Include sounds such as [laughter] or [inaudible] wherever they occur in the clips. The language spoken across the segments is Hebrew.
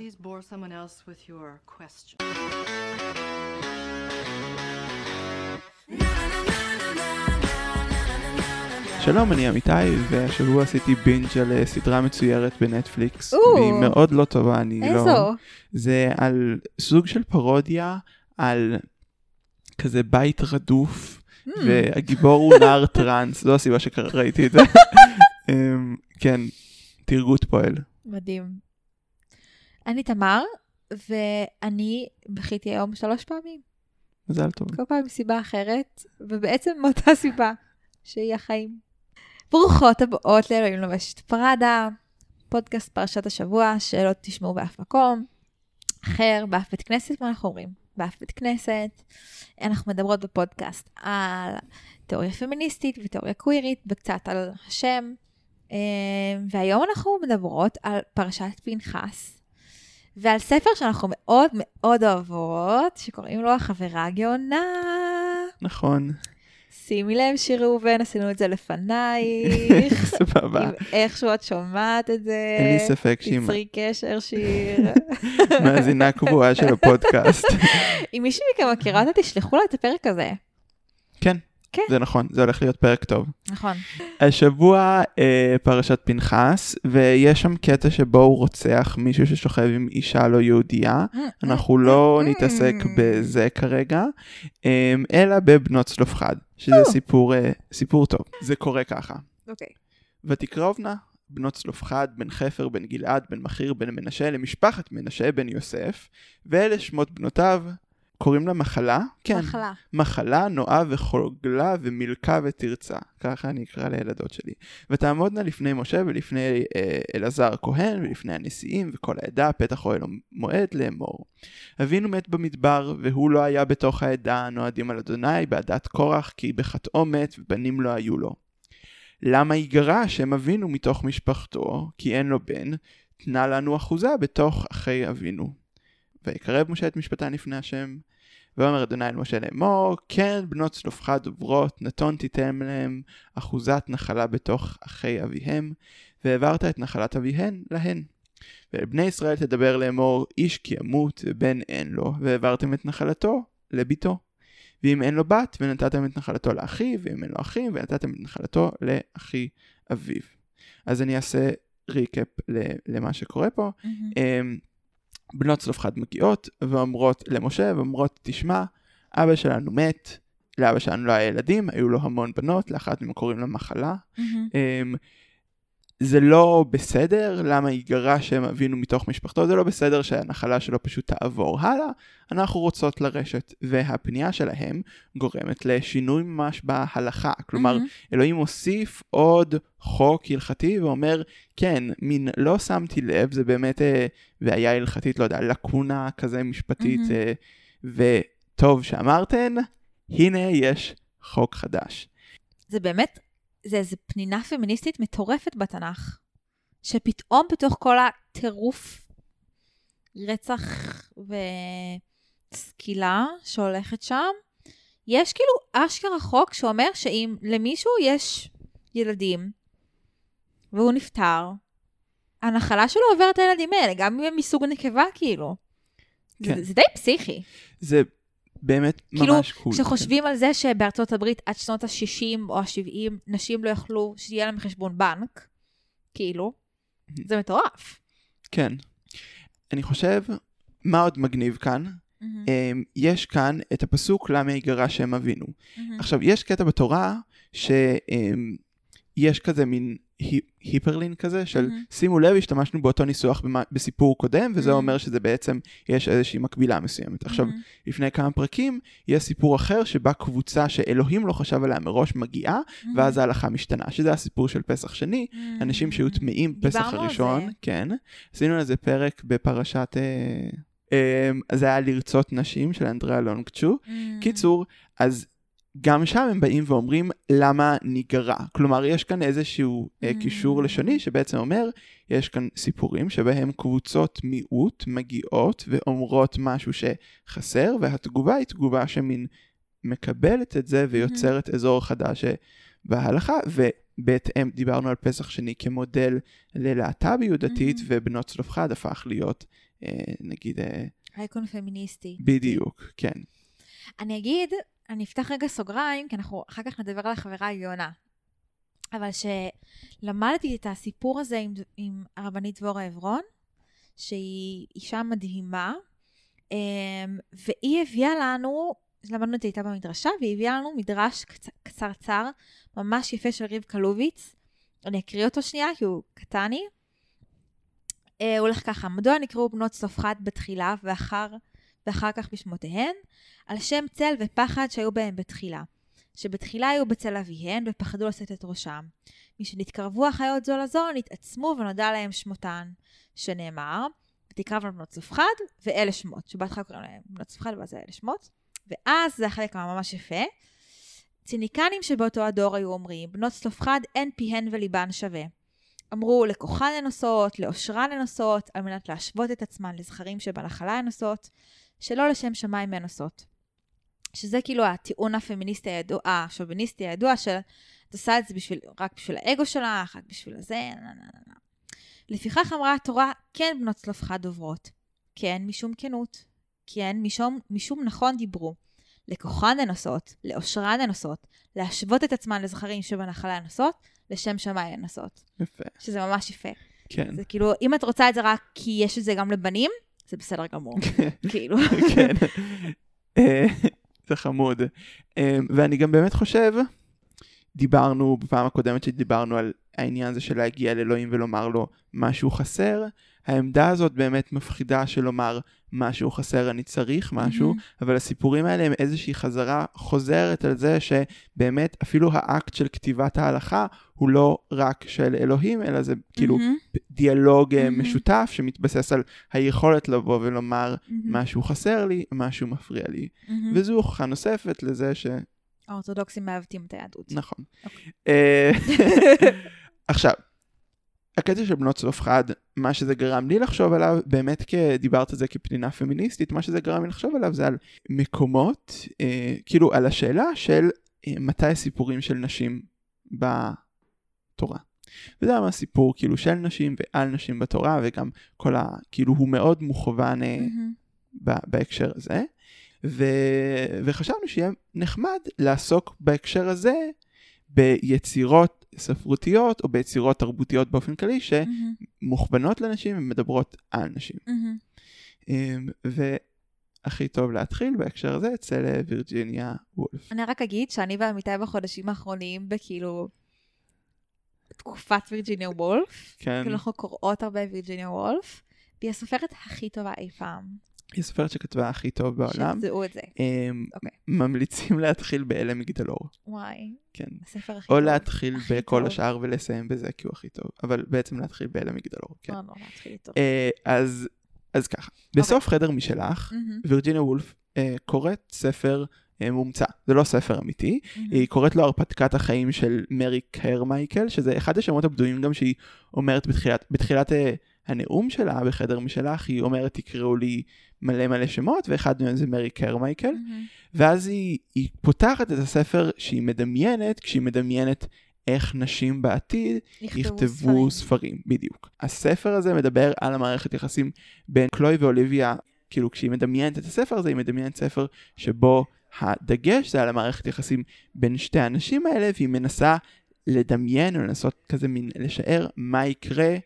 please bore someone else with your question. שלום, אני אמיתי, והשבוע עשיתי בינג' על אה, סדרה מצוירת בנטפליקס. והיא מאוד לא טובה, אני לא... איזו? זה על סוג של פרודיה על כזה בית רדוף, Hmm. והגיבור הוא נער [laughs] טראנס, זו הסיבה שראיתי את זה. [laughs] אמ, כן, תרגות פועל. מדהים. אני תמר, ואני בכיתי היום שלוש פעמים. מזל טוב. כל פעם מסיבה אחרת, ובעצם מאותה סיבה, שהיא החיים. ברוכות הבאות לאלוהים לובשת פראדה, פודקאסט פרשת השבוע, שלא תשמעו באף מקום אחר, באף בית כנסת, מה אנחנו אומרים? באף בית כנסת. אנחנו מדברות בפודקאסט על תיאוריה פמיניסטית ותיאוריה קווירית, וקצת על השם. אה, והיום אנחנו מדברות על פרשת פנחס, ועל ספר שאנחנו מאוד מאוד אוהבות, שקוראים לו החברה הגאונה. נכון, שימי לב, שיר ראובן, עשינו את זה לפנייך. [laughs] סבבה. אם איכשהו את שומעת את זה, אין לי ספק שהיא תצרי קשר, שיר. [laughs] מאזינה קבועה של הפודקאסט. [laughs] אם מישהי מכם מכירה אותה, תשלחו לה את הפרק הזה. כן, כן. זה נכון, זה הולך להיות פרק טוב. נכון. השבוע אה, פרשת פנחס, ויש שם קטע שבו הוא רוצח מישהו ששוכב עם אישה לא יהודייה. אנחנו לא נתעסק בזה כרגע, אה, אלא בבנות צלופחד, שזה. סיפור, אה, סיפור טוב. זה קורה ככה. אוקיי. ותקרובנה בנות צלופחד, בן חפר, בן גלעד, בן מכיר, בן מנשה, למשפחת מנשה, בן יוסף, ואלה שמות בנותיו. קוראים לה מחלה? כן. מחלה. מחלה, נועה וחוגלה ומילכה ותרצה. ככה אני אקרא לילדות שלי. ותעמודנה לפני משה ולפני אה, אלעזר הכהן ולפני הנשיאים וכל העדה, פתח אוהל מועד לאמור. אבינו מת במדבר, והוא לא היה בתוך העדה הנועדים על אדוני בעדת קורח, כי בחטאו מת ובנים לא היו לו. למה ייגרע השם אבינו מתוך משפחתו, כי אין לו בן, תנה לנו אחוזה בתוך אחי אבינו. ויקרב משה את משפטן לפני השם, ואומר אדוני אל משה לאמור, כן בנות צלופחד דוברות, נתון תיתן להם אחוזת נחלה בתוך אחי אביהם, והעברת את נחלת אביהן להן. ואל בני ישראל תדבר לאמור, איש כי ימות ובן אין לו, והעברתם את נחלתו לביתו. ואם אין לו בת, ונתתם את נחלתו לאחיו, ואם אין לו אחים, ונתתם את נחלתו לאחי אביו. אז אני אעשה ריקאפ למה שקורה פה. מהמם. בנות צלופחד מגיעות ואומרות למשה ואומרות תשמע אבא שלנו מת לאבא שלנו לא היה ילדים היו לו המון בנות לאחת מהם קוראים לה מחלה מהמם. זה לא בסדר למה ייגרע שם אבינו מתוך משפחתו זה לא בסדר שהנחלה שלו פשוט תעבור הלאה אנחנו רוצות לרשת והפנייה שלהם גורמת לשינוי ממש בהלכה כלומר מהמם. אלוהים מוסיף עוד חוק הלכתי ואומר, כן, מין לא שמתי לב, זה באמת אה, בעיה הלכתית, לא יודע, לקונה כזה משפטית, מהמם. אה, וטוב שאמרתן, הנה יש חוק חדש. זה באמת, זה איזה פנינה פמיניסטית מטורפת בתנ"ך. שפתאום בתוך כל הטירוף רצח וסקילה שהולכת שם, יש כאילו אשכרה חוק שאומר שאם למישהו יש ילדים והוא נפטר, הנחלה שלו עוברת לילדים האלה, גם אם הם מסוג נקבה כאילו. כן. זה, זה די פסיכי. זה באמת כאילו, ממש קול. כשחושבים על זה שבארצות הברית עד שנות ה-60 או ה-70, נשים לא יכלו שיהיה להם חשבון בנק, כאילו, זה מטורף. כן. אני חושב, מה עוד מגניב כאן? אמ, יש כאן את הפסוק למה ייגרע שם אבינו. עכשיו, יש קטע בתורה שיש כזה מין הי- היפרלין כזה של מהמם. שימו לב, השתמשנו באותו ניסוח במה- בסיפור קודם, וזה מהמם. אומר שזה בעצם, יש איזושהי מקבילה מסוימת. עכשיו, מהמם. לפני כמה פרקים, יש סיפור אחר שבה קבוצה שאלוהים לא חשב עליה מראש מגיעה, ואז ההלכה משתנה, שזה הסיפור של פסח שני, אנשים שהיו טמאים פסח על הראשון, זה. כן, עשינו על זה פרק בפרשת, אה, אה, זה היה לרצות נשים של אנדריאה לונגצ'ו, קיצור, אז גם שם הם באים ואומרים למה ניגרע. כלומר, יש כאן איזשהו אה, Mm. קישור לשוני שבעצם אומר, יש כאן סיפורים שבהם קבוצות מיעוט מגיעות ואומרות משהו שחסר, והתגובה היא תגובה שמין מקבלת את זה ויוצרת אזור חדש אה, בהלכה, ובהתאם דיברנו על פסח שני כמודל ללהט"ביות דתית, Mhm. ובנות צלופחד הפך להיות אה, נגיד, אה, אייקון פמיניסטי. בדיוק, כן. אני אגיד, אני אפתח רגע סוגריים, כי אנחנו אחר כך נדבר על החברה יונה. אבל שלמדתי את הסיפור הזה עם, עם הרבנית דבורה עברון, שהיא אישה מדהימה, אמ, והיא הביאה לנו, למדנו את זה איתה במדרשה, והיא הביאה לנו מדרש קצ- קצרצר, ממש יפה של רבקה לוביץ. אני אקריא אותו שנייה, כי הוא קטני. אה, הוא הולך ככה, מדוע נקראו בנות צלופחד בתחילה ואחר, ואחר כך בשמותיהן? על שם צל ופחד שהיו בהם בתחילה. שבתחילה היו בצל אביהן ופחדו לשאת את ראשם. משנתקרבו החיות זו לזו, נתעצמו ונודע להם שמותן. שנאמר, ותקרבנו בנות צלופחד, ואלה שמות. שבהתחלה קוראים להם בנות צלופחד, ואז אלה שמות. ואז זה החלק הממש יפה. ציניקנים שבאותו הדור היו אומרים, בנות צלופחד אין פיהן וליבן שווה. אמרו לכוחן לנוסות, לעושרן לנוסות, על מנת להשוות את עצמן לזכרים שבנחלה לנוסות, שלא לשם שמיים מנוסות. שזה כאילו הטיעון הפמיניסטי הידוע, השוביניסטי הידוע של את עושה את זה בשביל, רק בשביל האגו שלך, רק בשביל הזה, נה, נה, נה, נה. לפיכך אמרה התורה, כן בנות צלופחד דוברות. כן, משום כנות. כן, משום, משום נכון דיברו. לכוחן לנסות, לעושרן לנסות, להשוות את עצמן לזכרים שבנחלה לנסות, לשם שמיים לנסות. יפה, שזה ממש יפה. כן. זה כאילו, אם את רוצה את זה רק כי יש את זה גם לבנים, זה בסדר גמור. [laughs] כאילו. כן. [laughs] אה, זה חמוד. אה, ואני גם באמת חושב, דיברנו בפעם הקודמת שדיברנו על העניין הזה של להגיע לאלוהים ולומר לו משהו חסר, העמדה הזאת באמת מפחידה של לומר משהו חסר, אני צריך משהו, מהמם. אבל הסיפורים האלה הם איזושהי חזרה חוזרת על זה שבאמת אפילו האקט של כתיבת ההלכה הוא לא רק של אלוהים, אלא זה כאילו מהמם, דיאלוג אה, מהמם. משותף שמתבסס על היכולת לבוא ולומר מהמם, משהו חסר לי, משהו מפריע לי. מהמם. וזו הוכחה נוספת לזה ש... האורתודוקסים מעוותים את היהדות. נכון. אוקיי. אה, [laughs] עכשיו, הקטע של בנות צלופחד, מה שזה גרם לי לחשוב עליו, באמת כדיברת על זה כפנינה פמיניסטית, מה שזה גרם לי לחשוב עליו זה על מקומות, אה, כאילו על השאלה של אה, מתי הסיפורים של נשים בתורה. וזה היה הסיפור כאילו של נשים ועל נשים בתורה, וגם כל ה... כאילו הוא מאוד מוכוון אה, מהמם. ב- בהקשר הזה. ו... וחשבנו שיהיה נחמד לעסוק בהקשר הזה ביצירות ספרותיות או ביצירות תרבותיות באופן כללי. שמוכוונות לנשים ומדברות על נשים. מהמם. אמ, והכי טוב להתחיל בהקשר הזה אצל אה, וירג'יניה וולף. אני רק אגיד שאני ועמיתי בחודשים האחרונים בכאילו תקופת וירג'יניה וולף. כן, כאילו אנחנו קוראות הרבה וירג'יניה וולף, והיא הסופרת הכי טובה אי פעם. היא הסופרת שכתבה הכי טוב בעולם. שתדעו את זה. אמ, אוקיי. ממליצים להתחיל באלה מגדלור. וואי, כן. הספר הכי טוב. או להתחיל הכי בכל טוב. השאר ולסיים בזה כי הוא הכי טוב. אבל בעצם להתחיל באלה מגדלור. כן. לא, לא, להתחיל איתו. אה, אז, אז ככה, בסוף חדר משלך, מהמם, וירג'יניה וולף אה, קוראת ספר מומצא, זה לא ספר אמיתי, מהמם. היא קוראת לו הרפתקת החיים של מרי קרמייקל, שזה אחד השמות הבדויים גם שהיא אומרת בתחילת, בתחילת אה, הנאום שלה בחדר משלך, היא אומרת תקראו לי מלא מלא שמות, ואחד מהם זה מרי קרמייקל, מהמם. ואז היא, היא פותחת את הספר שהיא מדמיינת, כשהיא מדמיינת איך נשים בעתיד יכתבו ספרים. ספרים, בדיוק. הספר הזה מדבר על המערכת יחסים בין קלוי ואוליביה, כאילו כשהיא מדמיינת את הספר הזה, היא מדמיינת ספר שבו הדגש זה על המערכת יחסים בין שתי האנשים האלה, והיא מנסה לדמיין או לנסות כזה מין לשער מה יקרה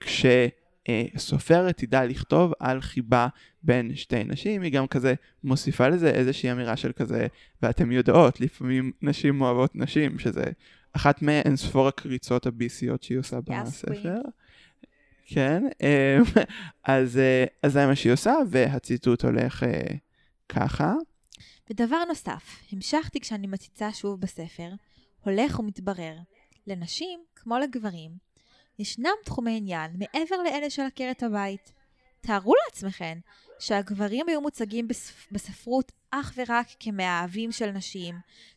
כשסופרת תדע לכתוב על חיבה בין שתי נשים, היא גם כזה מוסיפה לזה איזושהי אמירה של כזה, ואתם יודעות, לפעמים נשים אוהבות נשים, שזה אחת מאין ספור הקריצות הביסיות שהיא עושה בספר. כן, אמ, [laughs] אז, אה, אז זה מה שהיא עושה, והציטוט הולך אה, ככה. ודבר נוסף, המשכתי כשאני מציצה שוב בספר, הולך ומתברר. לנשים, כמו לגברים, ישנם תחומי עניין מעבר לאלה של עקרת הבית. תארו לעצמכם שהגברים היו מוצגים בספ... בספרות אך ורק כמאהבים של נשים,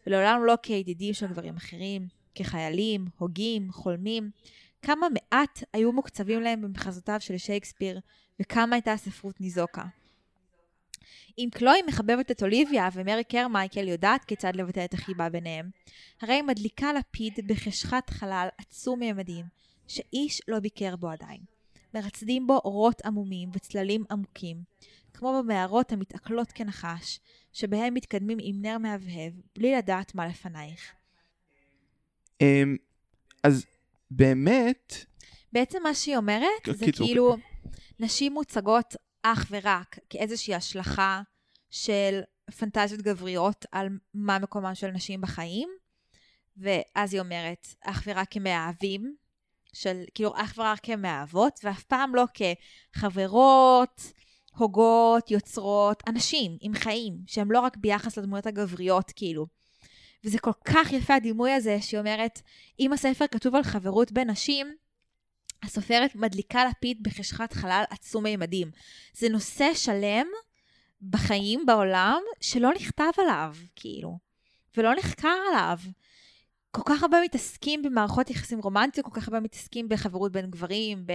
ולעולם לא כידידים של גברים אחרים, כחיילים, הוגים, חולמים. כמה מעט היו מוקצבים להם במחזותיו של שייקספיר, וכמה הייתה הספרות ניזוקה. אם קלוי מחבבת את אוליביה ומרי קרמייקל יודעת כיצד לבטא את החיבה ביניהם, הרי היא מדליקה לפיד בחשכת חלל עצום ממדים, שאיש לא ביקר בו עדיין. מרצדים בו אורות עמומים וצללים עמוקים, כמו במערות המתעכלות כנחש, שבהם מתקדמים עם נר מהבהב, בלי לדעת מה לפנייך. אמ, אז באמת, בעצם מה שהיא אומרת, זה כאילו, נשים מוצגות אך ורק כאיזושהי השלכה של פנטזיות גבריות על מה מקומן של נשים בחיים, ואז היא אומרת, אך ורק כמאהבים, של, כאילו, אך ורק כמאהבות, ואף פעם לא כחברות, הוגות, יוצרות, אנשים עם חיים, שהם לא רק ביחס לדמויות הגבריות, כאילו. וזה כל כך יפה הדימוי הזה, שהיא אומרת, אם הספר כתוב על חברות בין נשים, הסופרת מדליקה לפיד בחשכת חלל עצום מימדים. זה נושא שלם בחיים, בעולם, שלא נכתב עליו, כאילו, ולא נחקר עליו. כל כך הרבה מתעסקים במערכות יחסים רומנטיות, כל כך הרבה מתעסקים בחברות בין גברים,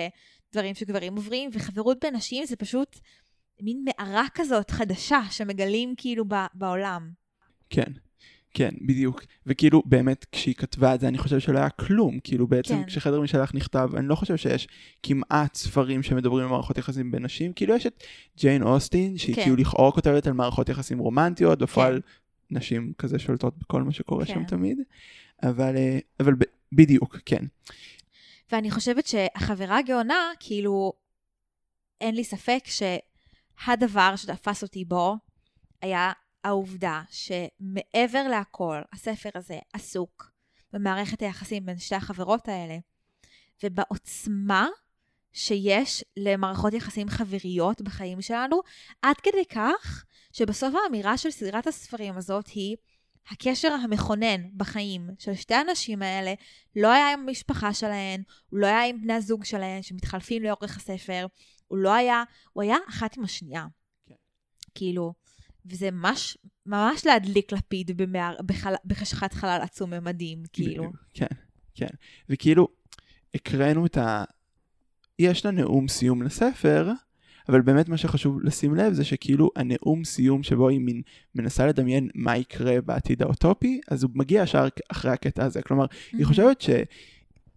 בדברים שגברים עוברים, וחברות בין נשים זה פשוט מין מערה כזאת חדשה שמגלים כאילו בעולם. כן. כן, בדיוק. וכאילו, באמת, כשהיא כתבה את זה, אני חושב שלא היה כלום. כאילו, בעצם, כן. כשחדר משלח נכתב, אני לא חושב שיש כמעט ספרים שמדברים על מערכות יחסים בין נשים. כאילו, יש את ג'יין אוסטין, שהיא כן. כאילו לכאורה כותבת על מערכות יחסים רומנטיות, בפועל נשים כזה שולטות בכל מה שקורה כן. שם תמיד. אבל, אה, אבל ב- בדיוק, כן. ואני חושבת שהחברה הגאונה, כאילו, אין לי ספק שהדבר שתפס אותי בו היה העובדה שמעבר להכל, הספר הזה עסוק במערכת היחסים בין שתי החברות האלה, ובעוצמה שיש למערכות יחסים חבריות בחיים שלנו, עד כדי כך שבסוף האמירה של סדרת הספרים הזאת היא הקשר המכונן בחיים של שתי הנשים האלה לא היה עם המשפחה שלהן, הוא לא היה עם בני הזוג שלהן שמתחלפים לאורך הספר, הוא לא היה, הוא היה אחת עם השנייה. כן. כאילו, וזה ממש, ממש להדליק לפיד במער, בחל, בחשכת חלל עצום ממדים, כאילו. כן, כן. וכאילו, הקראנו את ה... יש לה נאום סיום לספר, אבל באמת מה שחשוב לשים לב זה שכאילו הנאום סיום שבו היא מין מנסה לדמיין מה יקרה בעתיד האוטופי, אז הוא מגיע ישר אחרי הקטע הזה. כלומר, היא חושבת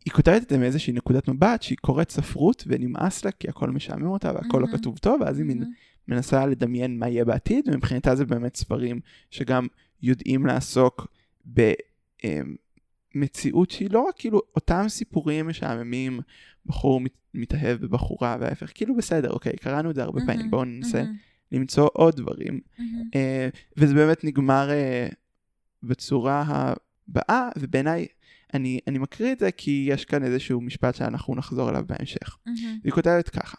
שהיא כותבת את זה מאיזושהי נקודת מבט שהיא קוראת ספרות ונמאס לה כי הכל משעמם אותה והכל לא מהמם. כתוב טוב, ואז היא מהמם. מנסה לדמיין מה יהיה בעתיד, ומבחינתה זה באמת ספרים שגם יודעים לעסוק במציאות שהיא לא רק כאילו אותם סיפורים משעממים, בחור מת- מתאהב בבחורה וההפך, כאילו בסדר, אוקיי, קראנו את זה הרבה פעמים, מהמם. בואו ננסה מהמם. למצוא עוד דברים. אה, וזה באמת נגמר אה, בצורה הבאה, ובעיניי, אני, אני מקריא את זה כי יש כאן איזשהו משפט שאנחנו נחזור אליו בהמשך. מהמם. היא כותבת ככה: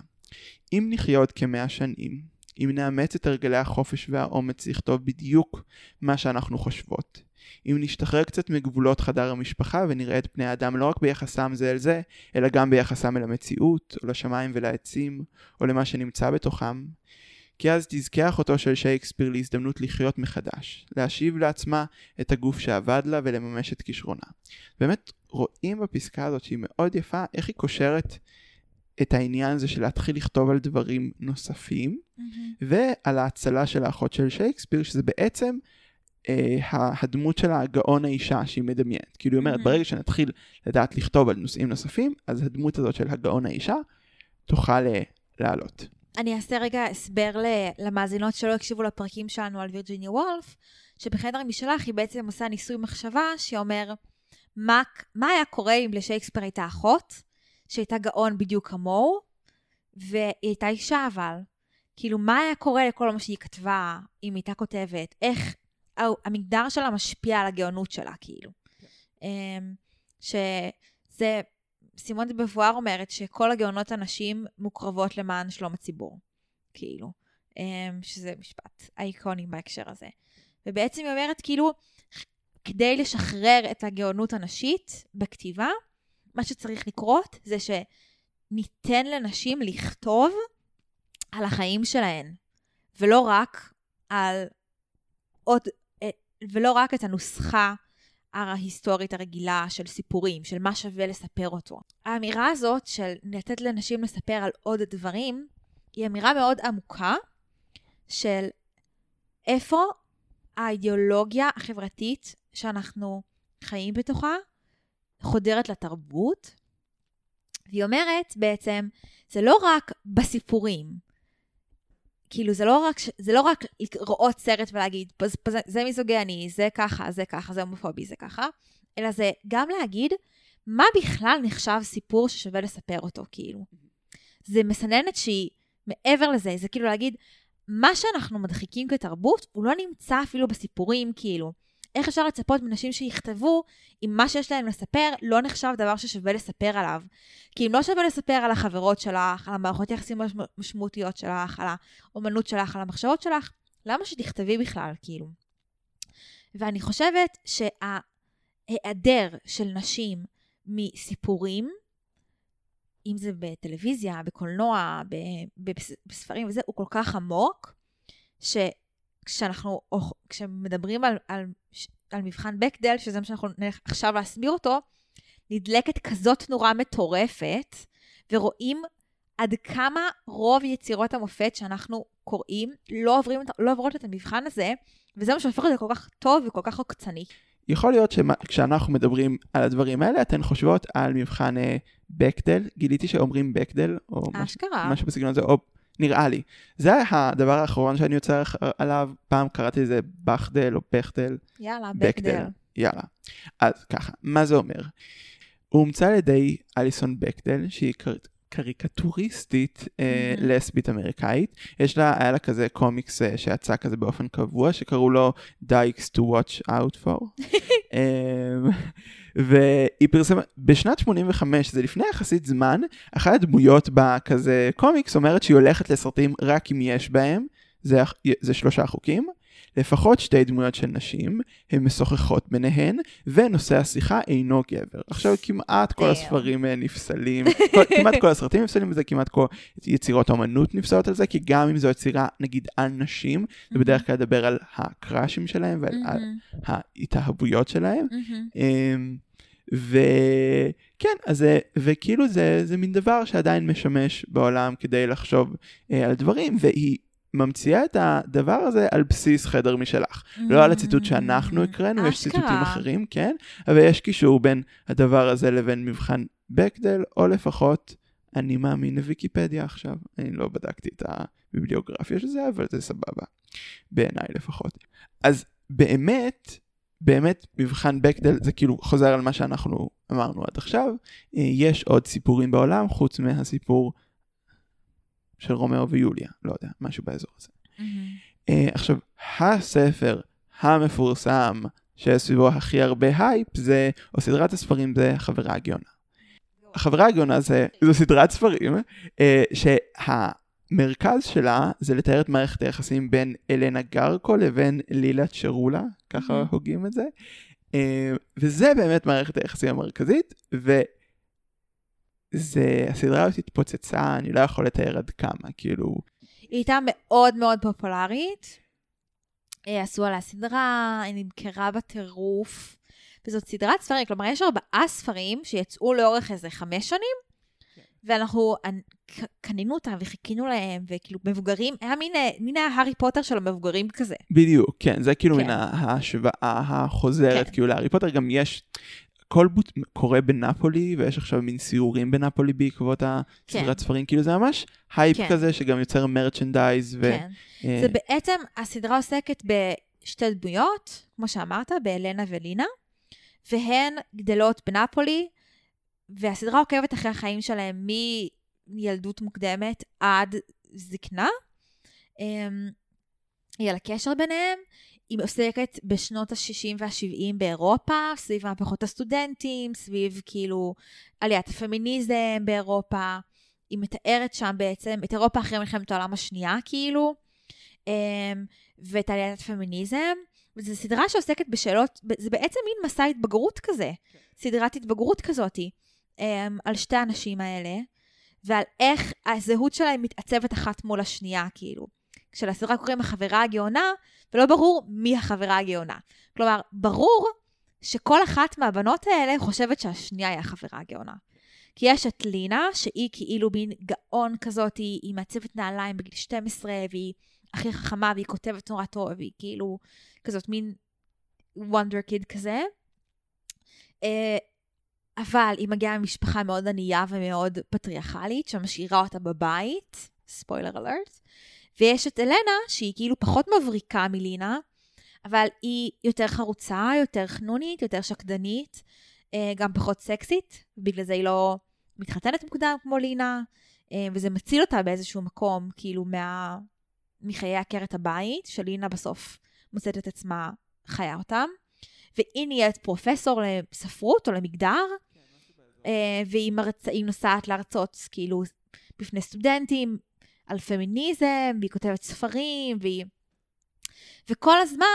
אם נחיות כמאה שנים, אם נאמץ את הרגלי החופש והאומץ לכתוב בדיוק מה שאנחנו חושבות, אם נשתחרר קצת מגבולות חדר המשפחה ונראה את פני האדם לא רק ביחסם זה אל זה, אלא גם ביחסם אל המציאות, או לשמיים ולעצים, או למה שנמצא בתוכם, כי אז תזכה אחותו של שייקספיר להזדמנות לחיות מחדש, להשיב לעצמה את הגוף שאבד לה ולממש את כישרונה. באמת רואים בפסקה הזאת שהיא מאוד יפה, איך היא קושרת את העניין הזה של להתחיל לכתוב על דברים נוספים, מהמם. ועל ההצלה של האחות של שייקספיר, שזה בעצם אה, הדמות של הגאון האישה שהיא מדמיינת. כאילו היא אומרת, Mhm. ברגע שנתחיל לדעת לכתוב על נושאים נוספים, אז הדמות הזאת של הגאון האישה תוכל אה, לעלות. אני אעשה רגע הסבר למאזינות שלא הקשיבו לפרקים שלנו על וירג'יניה וולף, שבחדר משלח היא בעצם עושה ניסוי מחשבה שאומר, מה, מה היה קורה אם לשייקספיר הייתה אחות, שהייתה גאון בדיוק כמוהו, והיא הייתה אישה אבל. כאילו, מה היה קורה לכל מה שהיא כתבה, אם הייתה כותבת, איך ה- המגדר שלה משפיע על הגאונות שלה, כאילו. אמ, שזה, סימון דה בבואר אומרת שכל הגאונות הנשים מוקרבות למען שלום הציבור, כאילו. אמ, שזה משפט אייקוני בהקשר הזה. ובעצם היא אומרת, כאילו, כדי לשחרר את הגאונות הנשית בכתיבה, מה שצריך לקרות זה שניתן לנשים לכתוב על החיים שלהן, ולא רק על עוד, אה, ולא רק את הנוסחה ההיסטורית הרגילה של סיפורים, של מה שווה לספר אותו. האמירה הזאת של לתת לנשים לספר על עוד דברים, היא אמירה מאוד עמוקה של איפה האידיאולוגיה החברתית שאנחנו חיים בתוכה חודרת לתרבות, והיא אומרת בעצם, זה לא רק בסיפורים. כאילו, זה לא רק, זה לא רק לראות סרט ולהגיד, "פה- פה זה, זה מיזוגני, זה ככה, זה ככה, זה הומופובי, זה ככה, אלא זה גם להגיד, מה בכלל נחשב סיפור ששווה לספר אותו, כאילו. זה מסננת שהיא מעבר לזה, זה כאילו להגיד, מה שאנחנו מדחיקים כתרבות, הוא לא נמצא אפילו בסיפורים, כאילו. איך אפשר לצפות מנשים שיכתבו אם מה שיש להם לספר לא נחשב דבר ששווה לספר עליו? כי אם לא שווה לספר על החברות שלך, על המערכות יחסים המשמע- משמעותיות שלך, על האומנות שלך, על המחשבות שלך, למה שתכתבי בכלל, כאילו? ואני חושבת שההיעדר של נשים מסיפורים, אם זה בטלוויזיה, בקולנוע, בספרים וזה, הוא כל כך עמוק, שכשאנחנו, אוכ- כשמדברים על, על, על מבחן בקדל, שזה מה שאנחנו נלך עכשיו להסביר אותו, נדלקת כזאת נורה מטורפת, ורואים עד כמה רוב יצירות המופת שאנחנו קוראים לא, עוברים, לא עוברות את המבחן הזה, וזה מה שהופך את זה כל כך טוב וכל כך עוקצני. יכול להיות שכשאנחנו מדברים על הדברים האלה, אתן חושבות על מבחן אה, בקדל, גיליתי שאומרים בקדל, או משהו, אשכרה. משהו בסגנון הזה, או נראה לי. זה הדבר האחרון שאני יוצא אח- עליו, פעם קראתי לזה בכדל או בכדל, יאללה. בקדל. יאללה. אז ככה, מה זה אומר? הוא הומצא על ידי אליסון בקדל, שהיא. קריקטוריסטית אה, מהמם. לסבית אמריקאית. יש לה, היה לה כזה קומיקס אה, שיצא כזה באופן קבוע, שקראו לו Dykes to watch out for. [laughs] אמ, והיא פרסמה, בשנת 85, זה לפני יחסית זמן, אחת הדמויות בכזה קומיקס אומרת שהיא הולכת לסרטים רק אם יש בהם, זה, זה שלושה חוקים, לפחות שתי דמויות של נשים, הן משוחחות ביניהן, ונושא השיחה אינו גבר. עכשיו כמעט כל. הספרים אה, נפסלים, כל, כמעט כל הסרטים נפסלים בזה, כמעט כל יצירות האמנות נפסלות על זה, כי גם אם זו יצירה נגיד על נשים, זה בדרך כלל לדבר על הקראשים שלהם ועל על מהמם, ההתאהבויות שלהם. מהמם. אמ, וכן, אז זה, וכאילו זה, זה מין דבר שעדיין משמש בעולם כדי לחשוב אה, על דברים, והיא ממציאה את הדבר הזה על בסיס חדר משלך. לא על הציטוט שאנחנו הקראנו, יש ציטוטים אשכרה. אחרים, כן, אבל יש קישור בין הדבר הזה לבין מבחן בקדל, או לפחות, אני מאמין לוויקיפדיה עכשיו, אני לא בדקתי את הביבליוגרפיה של זה, אבל זה סבבה, בעיניי לפחות. אז באמת, באמת מבחן בכדל זה כאילו חוזר על מה שאנחנו אמרנו עד עכשיו, אה, יש עוד סיפורים בעולם חוץ מהסיפור של רומאו ויוליה, לא יודע, משהו באזור הזה. מהמם. אה, עכשיו, הספר המפורסם שיש סביבו הכי הרבה הייפ זה, או סדרת הספרים זה החברה הגאונה. החברה הגאונה זה, זו סדרת ספרים אה, שהמרכז שלה זה לתאר את מערכת היחסים בין אלנה גרקו לבין לילה צ'רולו, ככה Mhm. הוגים את זה. אה, וזה באמת מערכת היחסים המרכזית, וזה, הסדרה הזאת התפוצצה, אני לא יכול לתאר עד כמה, כאילו, היא הייתה מאוד מאוד פופולרית. אה, עשו עליה סדרה, היא נמכרה בטירוף. וזאת סדרת ספרים, כלומר, יש ארבעה ספרים שיצאו לאורך איזה חמש שנים, ואנחנו אנ- ק- קנינו אותם וחיכינו להם, וכאילו מבוגרים, היה מין, אה, מין ההארי פוטר של המבוגרים כזה. בדיוק, כן, זה כאילו כן. מן ההשוואה החוזרת, כן. כאילו להארי פוטר גם יש, כל בוט קורה בנפולי, ויש עכשיו מין סיורים בנפולי בעקבות הסדרת ספרים, כאילו זה ממש הייפ כן. כזה שגם יוצר merchandise, ו... כן. אה, זה בעצם, הסדרה עוסקת בשתי דמויות, כמו שאמרת, באלנה ולינה, והן גדלות בנפולי, והסדרה עוקבת אחרי החיים שלהם מילדות מוקדמת עד זקנה. אמ, היא על הקשר ביניהם. היא עוסקת בשנות ה-60 וה-70 באירופה, סביב מהפכות הסטודנטים, סביב כאילו עליית הפמיניזם באירופה. היא מתארת שם בעצם את אירופה אחרי מלחמת העולם השנייה, כאילו, אמ, ואת עליית הפמיניזם. וזו סדרה שעוסקת בשאלות, זה בעצם מין מסע התבגרות כזה, סדרת התבגרות כזאתי, אמ, על שתי הנשים האלה, ועל איך הזהות שלהם מתעצבת אחת מול השנייה, כאילו. כשלסדרה קוראים החברה הגאונה, ולא ברור מי החברה הגאונה. כלומר, ברור שכל אחת מהבנות האלה חושבת שהשנייה היא החברה הגאונה. כי יש את לינה, שהיא כאילו מין גאון כזאת, היא מעצבת נעליים בגיל 12, והיא הכי חכמה, והיא כותבת נורא טוב, והיא כאילו כזאת מין וונדר קיד כזה. אה, אבל היא מגיעה ממשפחה מאוד ענייה ומאוד פטריארכלית, שמשאירה אותה בבית, ספוילר אלרט. ויש את אלנה, שהיא כאילו פחות מבריקה מלינה, אבל היא יותר חרוצה, יותר חנונית, יותר שקדנית, אה, גם פחות סקסית, בגלל זה היא לא מתחתנת מוקדם כמו לינה, אה, וזה מציל אותה באיזשהו מקום, כאילו, מה... מחיי עקרת הבית, שלינה בסוף מוצאת את עצמה חיה אותם. והיא נהיית פרופסור לספרות או למגדר, אה, והיא מרצ... נוסעת להרצות כאילו בפני סטודנטים על פמיניזם, והיא כותבת ספרים, והיא... וכל הזמן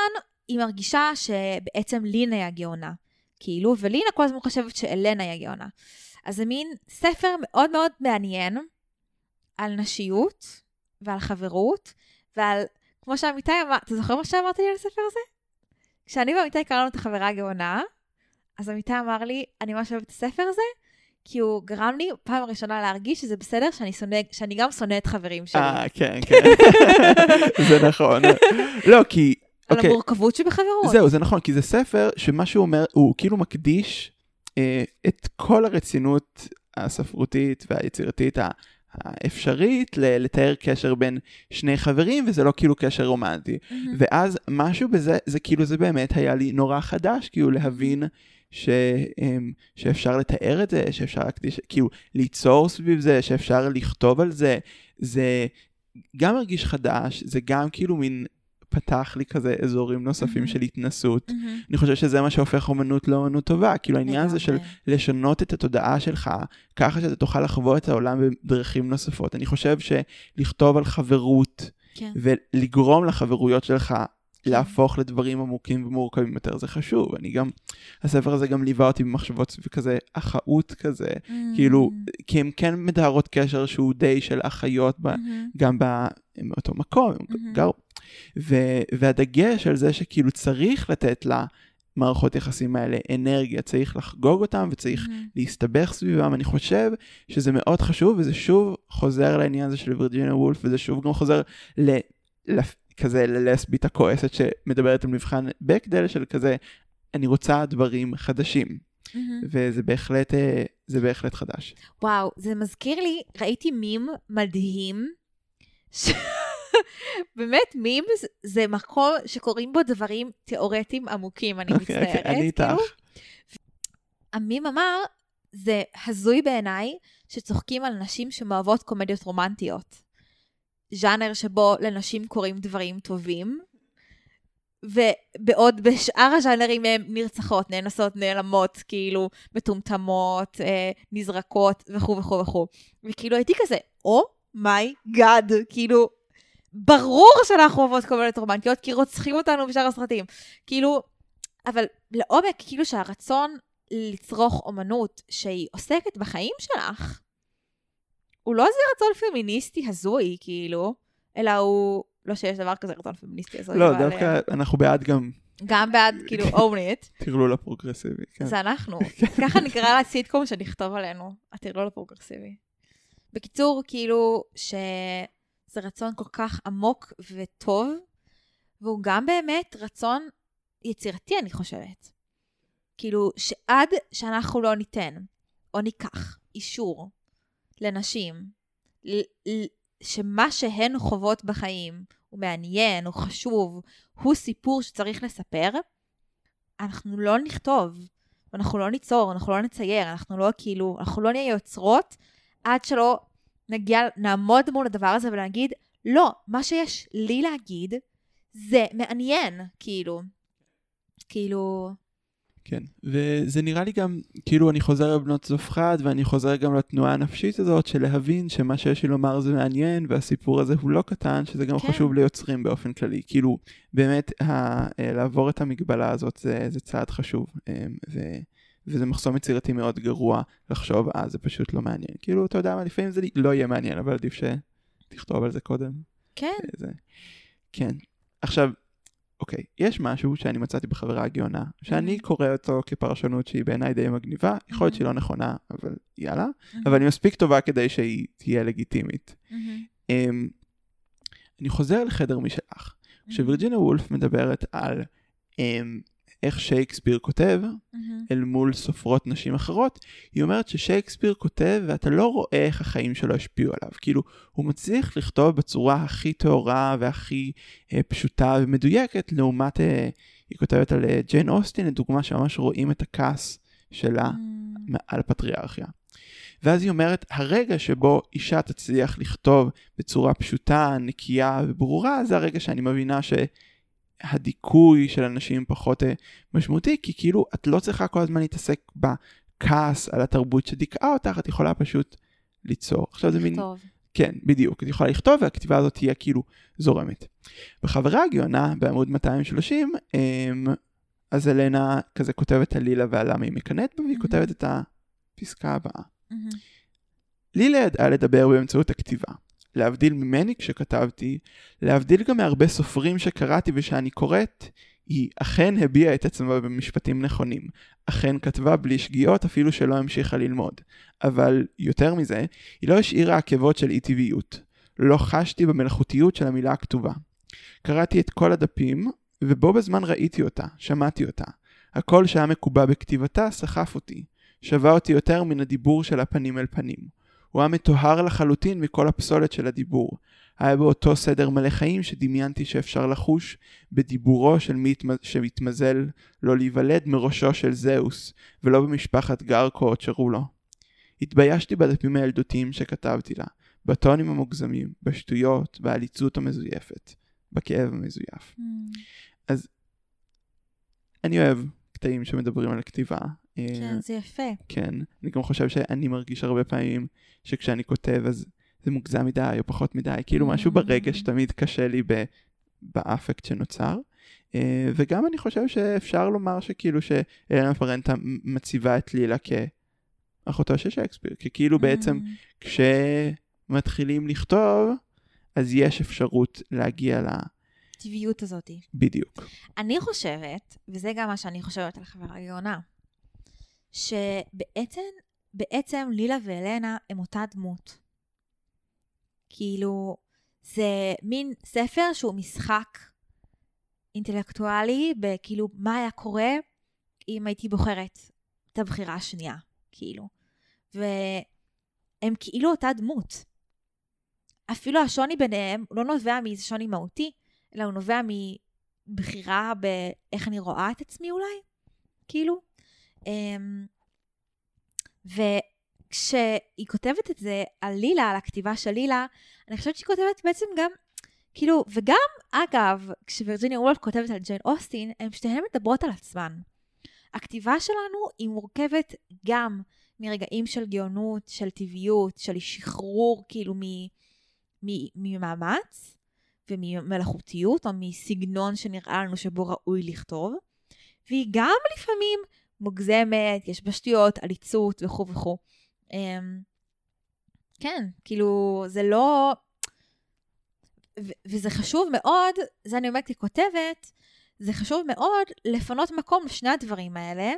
היא מרגישה שבעצם לינה היא הגאונה. כאילו, ולינה כל הזמן חושבת שאלנה היא הגאונה. אז זה מין ספר מאוד מאוד מעניין על נשיות ועל חברות ועל, כמו שעמיתי אמר, אתה זוכר מה שאמרת לי על הספר הזה? כשאני ועמיתי קראנו את החברה הגאונה, אז עמיתי אמר לי, אני ממש אוהבת את הספר הזה, כי הוא גרם לי פעם ראשונה להרגיש שזה בסדר שאני, שונא, שאני גם שונאת חברים שלי. אה, כן, כן. [laughs] זה נכון. לא, כי... על אוקיי, המורכבות שבחברות. זהו, זה נכון, כי זה ספר שמה שהוא אומר, הוא כאילו מקדיש אה, את כל הרצינות הספרותית והיצירתית האפשרית ל- לתאר קשר בין שני חברים, וזה לא כאילו קשר רומנטי. מהמם. ואז משהו בזה, זה כאילו זה באמת היה לי נורא חדש, כאילו להבין ש, שאפשר לתאר את זה, שאפשר להקדיש, כאילו ליצור סביב זה, שאפשר לכתוב על זה, זה גם הרגיש חדש, זה גם כאילו מין פתח לי כזה אזורים נוספים מהמם. של התנסות. מהמם. אני חושב שזה מה שהופך אומנות לאומנות טובה, כאילו העניין הזה של. לשנות את התודעה שלך, ככה שאתה תוכל לחוות את העולם בדרכים נוספות. אני חושב שלכתוב על חברות כן. ולגרום לחברויות שלך להפוך לדברים עמוקים ומורכבים יותר זה חשוב. אני גם, הספר הזה גם ליווה אותי במחשבות סביב כזה אחאות כזה, כאילו, כי הם כן מתארות קשר שהוא די של אחיות ב, מהמם. גם באותו מקום, מהמם. גרו. ו- והדגש על זה שכאילו צריך לתת למערכות יחסים האלה אנרגיה, צריך לחגוג אותם וצריך מהמם. להסתבך סביבם, אני חושב שזה מאוד חשוב, וזה שוב חוזר לעניין הזה של וירג'יניה וולף, וזה שוב גם חוזר ל... כזה ללסבית הכועסת שמדברת על מבחן בקדל של כזה, אני רוצה דברים חדשים, מהמם. וזה בהחלט, אה, זה בהחלט חדש. וואו, זה מזכיר לי, ראיתי מים מדהים. ש- [laughs] באמת, מים זה- מקום שקורים בו דברים תיאורטיים עמוקים, אני אוקיי, מצטערת. אוקיי, אני איתך. כאילו. המים אמר, זה הזוי בעיניי שצוחקים על נשים שמאוהבות קומדיות רומנטיות. ז'אנר שבו לנשים קורים דברים טובים, ובעוד בשאר הז'אנרים הן נרצחות, נאנסות, נעלמות, כאילו, מטומטמות, אה, נזרקות וכו' וכו' וכו'. וכאילו הייתי כזה, או מיי גאד, כאילו, ברור שאנחנו אוהבות קומדיות רומנטיות, כי רוצחים אותנו בשאר הסרטים. כאילו, אבל לעומק, כאילו שהרצון לצרוך אומנות שהיא עוסקת בחיים שלך, הוא לא איזה רצון פמיניסטי הזוי, כאילו, אלא הוא, לא שיש דבר כזה רצון פמיניסטי הזוי, לא, אבל, אה, דווקא אנחנו בעד גם גם בעד, כאילו, [laughs] own it, טרלול הפרוגרסיבי. כן. זה אנחנו. [laughs] ככה נקרא לסיטקום שנכתוב עלינו, הטרלול הפרוגרסיבי. בקיצור, כאילו, שזה רצון כל כך עמוק וטוב, והוא גם באמת רצון יצירתי, אני חושבת. כאילו, שעד שאנחנו לא ניתן, או ניקח אישור לנשים, שמה שהן חוות בחיים הוא מעניין, הוא חשוב, הוא סיפור שצריך לספר, אנחנו לא נכתוב, אנחנו לא ניצור, אנחנו לא נצייר, אנחנו לא כאילו, אנחנו לא נהיה יוצרות עד שלא נגיע, נעמוד מול הדבר הזה ונגיד, לא, מה שיש לי להגיד זה מעניין, כאילו. כאילו, כן, וזה נראה לי גם, כאילו אני חוזר לבנות צלופחד, ואני חוזר גם לתנועה הנפשית הזאת של להבין שמה שיש לי לומר זה מעניין, והסיפור הזה הוא לא קטן, שזה גם כן. חשוב ליוצרים באופן כללי. כאילו, באמת, ה, אה, לעבור את המגבלה הזאת זה, זה צעד חשוב, אה, ו, וזה מחסום יצירתי מאוד גרוע לחשוב, אה, זה פשוט לא מעניין. כאילו, אתה יודע מה, לפעמים זה לא יהיה מעניין, אבל עדיף שתכתוב על זה קודם. כן. זה... כן. עכשיו, אוקיי, יש משהו שאני מצאתי בחברה הגאונה, שאני Mhm. קורא אותו כפרשנות שהיא בעיניי די מגניבה, יכול להיות. שהיא לא נכונה, אבל יאללה, אבל היא מספיק טובה כדי שהיא תהיה לגיטימית. מהמם. אמ, אני חוזר לחדר משלך, כשווירג'יניה וולף מדברת על אמ, איך שייקספיר כותב אל מול סופרות נשים אחרות, היא אומרת ששייקספיר כותב ואתה לא רואה איך החיים שלו השפיעו עליו. כאילו, הוא מצליח לכתוב בצורה הכי טהורה והכי אה, פשוטה ומדויקת, לעומת, אה, היא כותבת על אה, ג'יין אוסטין, לדוגמה שממש רואים את הכעס שלה על הפטריארכיה. ואז היא אומרת, הרגע שבו אישה תצליח לכתוב בצורה פשוטה, נקייה וברורה, זה הרגע שאני מבינה שהדיכוי של אנשים פחות אה, משמעותי, כי כאילו את לא צריכה כל הזמן להתעסק בכעס על התרבות שדיכאה אותך, את יכולה פשוט ליצור. עכשיו זה מין... לכתוב. כן, בדיוק. את יכולה לכתוב והכתיבה הזאת תהיה כאילו זורמת. בחברה הגאונה, בעמוד 230, אמ, אז אלנה כזה כותבת על לילה ועל למה היא מקנאת בה, והיא Mhm. כותבת את הפסקה הבאה. מהמם. לילה ידעה לדבר באמצעות הכתיבה. להבדיל ממני כשכתבתי, להבדיל גם מהרבה סופרים שקראתי ושאני קוראת, היא אכן הביעה את עצמה במשפטים נכונים. אכן כתבה בלי שגיאות אפילו שלא המשיכה ללמוד. אבל יותר מזה, היא לא השאירה עקבות של אי טבעיות. לא חשתי במלאכותיות של המילה הכתובה. קראתי את כל הדפים, ובו בזמן ראיתי אותה, שמעתי אותה. הקול שהיה מקובע בכתיבתה סחף אותי. שווה אותי יותר מן הדיבור של הפנים אל פנים. הוא היה מטוהר לחלוטין מכל הפסולת של הדיבור. היה באותו סדר מלא חיים שדמיינתי שאפשר לחוש בדיבורו של מי שהתמזל לא להיוולד מראשו של זהוס, ולא במשפחת גרקו או לו. התביישתי בדפים הילדותיים שכתבתי לה, בטונים המוגזמים, בשטויות, בעליצות המזויפת, בכאב המזויף. אני אוהב קטעים שמדברים על הכתיבה. אה, כן, זה יפה. כן, אני גם חושב שאני מרגיש הרבה פעמים שכשאני כותב אז זה מוגזם מדי או פחות מדי, כאילו משהו ברגש תמיד קשה לי ב- באפקט שנוצר. אה, וגם אני חושב שאפשר לומר שכאילו שאלנה פרנטה מציבה את לילה כאחותו של שייקספיר, כי כאילו בעצם כשמתחילים לכתוב אז יש אפשרות להגיע ל... הטבעיות הזאת. בדיוק. אני חושבת, וזה גם מה שאני חושבת על חברה גאונה, שבעצם, בעצם לילה ואלנה הם אותה דמות. כאילו, זה מין ספר שהוא משחק אינטלקטואלי, בכאילו, מה היה קורה אם הייתי בוחרת את הבחירה השנייה, כאילו. והם כאילו אותה דמות. אפילו השוני ביניהם לא נובע מאיזה שוני מהותי, אלא הוא נובע מבחירה באיך אני רואה את עצמי אולי, כאילו. אמ, וכשהיא כותבת את זה על לילה, על הכתיבה של לילה, אני חושבת שהיא כותבת בעצם גם, כאילו, וגם, אגב, כשווירג'יניה וולף כותבת על ג'יין אוסטין, הן שתיהן מדברות על עצמן. הכתיבה שלנו היא מורכבת גם מרגעים של גאונות, של טבעיות, של שחרור, כאילו, מ- ממאמץ, וממלאכותיות, או מסגנון שנראה לנו שבו ראוי לכתוב, והיא גם לפעמים מוגזמת, יש בה שטויות, עליצות וכו' וכו'. אמ, כן, כאילו, זה לא... וזה חשוב מאוד, זה אני אומרת ככותבת, זה חשוב מאוד לפנות מקום לשני הדברים האלה,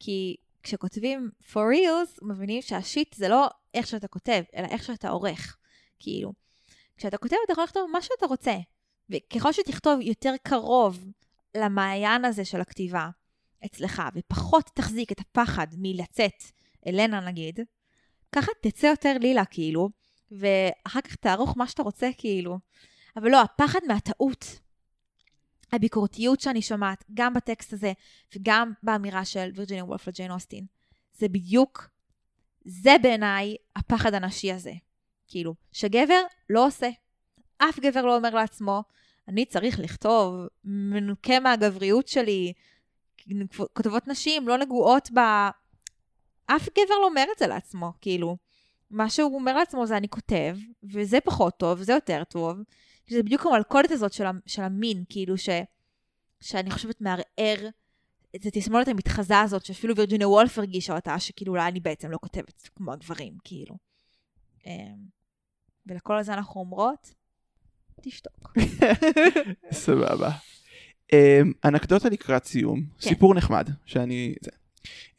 כי כשכותבים for reals, מבינים שהשיט זה לא איך שאתה כותב, אלא איך שאתה עורך, כאילו. כשאתה כותב אתה יכול לכתוב מה שאתה רוצה, וככל שתכתוב יותר קרוב למעיין הזה של הכתיבה אצלך, ופחות תחזיק את הפחד מלצאת, אלנה נגיד, ככה תצא יותר לילה כאילו, ואחר כך תערוך מה שאתה רוצה כאילו. אבל לא, הפחד מהטעות, הביקורתיות שאני שומעת, גם בטקסט הזה וגם באמירה של וירג'יניה וולף לג'יין אוסטין, זה בדיוק, זה בעיניי הפחד הנשי הזה. כאילו, שגבר לא עושה. אף גבר לא אומר לעצמו, אני צריך לכתוב מנוקה מהגבריות שלי, כותבות נשים לא נגועות ב... אף גבר לא אומר את זה לעצמו, כאילו. מה שהוא אומר לעצמו זה אני כותב, וזה פחות טוב, וזה יותר טוב. זה בדיוק המלכודת הזאת של, של המין, כאילו, ש, שאני חושבת מערער את התסמונת המתחזה הזאת, שאפילו וירג'יניה וולף הרגישה אותה, שכאילו אולי אני בעצם לא כותבת כמו הגברים, כאילו. אמ, ולכל זה אנחנו אומרות, תשתוק. [laughs] סבבה. אמ, אנקדוטה לקראת סיום, כן. סיפור נחמד, שאני... זה.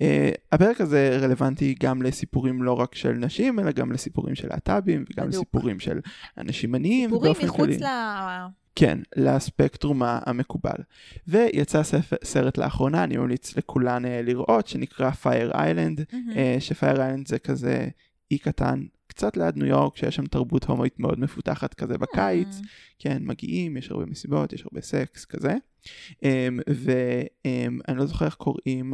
אה, הפרק הזה רלוונטי גם לסיפורים לא רק של נשים, אלא גם לסיפורים של להט"בים, וגם בדיוק. לסיפורים של אנשים עניים, סיפורים מחוץ. ל... כן, לספקטרום המקובל. ויצא ספר, סרט לאחרונה, אני ממליץ לכולן אה, לראות, שנקרא Fire Island, אה, שפייר איילנד זה כזה אי קטן, קצת ליד ניו יורק, שיש שם תרבות הומואית מאוד מפותחת כזה בקיץ. כן, מגיעים, יש הרבה מסיבות, יש הרבה סקס כזה. אמ, ואני לא זוכר איך קוראים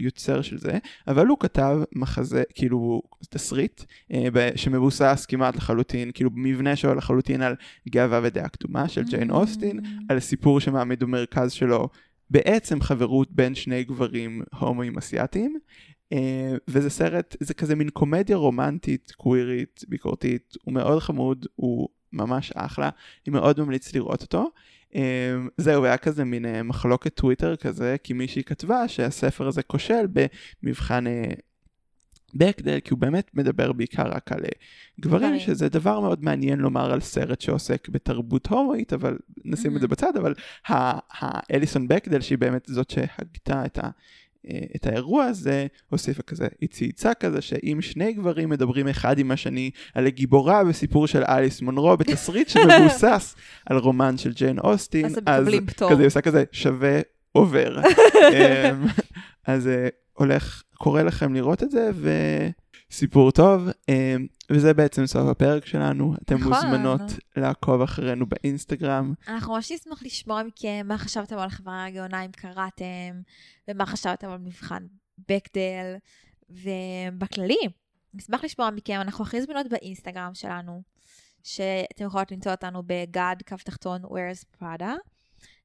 ליוצר של זה, אבל הוא כתב מחזה, כאילו תסריט, אה, שמבוסס כמעט לחלוטין, כאילו במבנה שלו לחלוטין על גאווה ודעה קדומה של ג'יין אוסטין, על סיפור שמעמיד במרכז שלו בעצם חברות בין שני גברים הומואים אסיאתיים. אה, וזה סרט, זה כזה מין קומדיה רומנטית, קווירית, ביקורתית, הוא מאוד חמוד, הוא ממש אחלה, אני מאוד ממליץ לראות אותו. אה, זהו, היה כזה מין אה, מחלוקת טוויטר כזה, כי מישהי כתבה שהספר הזה כושל במבחן בקדל, כי הוא באמת מדבר בעיקר רק על גברים. שזה דבר מאוד מעניין לומר על סרט שעוסק בתרבות הומואית, אבל נשים את זה Mhm. בצד, אבל האליסון בקדל, שהיא באמת זאת שהגתה את ה... אה, את האירוע הזה, הוסיפה כזה, היא צייצה כזה שאם שני גברים מדברים אחד עם השני על הגיבורה בסיפור של אליס מונרו בתסריט שמבוסס [laughs] על רומן של ג'יין אוסטין, אז פטור. כזה עושה כזה שווה עובר. [laughs] אמ, אז אה, הולך, קורא לכם לראות את זה, וסיפור טוב, אמ, וזה בעצם סוף הפרק שלנו, אתם נכון. מוזמנות לעקוב אחרינו באינסטגרם. אנחנו ממש נשמח לשמוע מכם מה חשבתם על חברה הגאונה אם קראתם, ומה חשבתם על מבחן בקדל, ובכללי, נשמח לשמוע מכם, אנחנו הכי זמינות באינסטגרם שלנו, שאתם יכולות למצוא אותנו בגד, קו תחתון, where's Prada,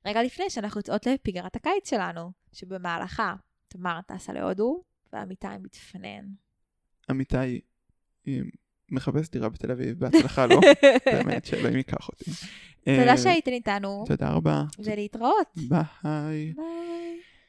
רגע לפני שאנחנו יוצאות לפגרת הקיץ שלנו, שבמהלכה תמר טסה להודו, ואמיתי מתפנן. אמיתי אה, מחפש דירה בתל אביב, בהצלחה לו, [laughs] באמת, שאלוהים ייקח אותי. תודה אה, שהייתם איתנו, תודה רבה. ולהתראות. ביי. ביי.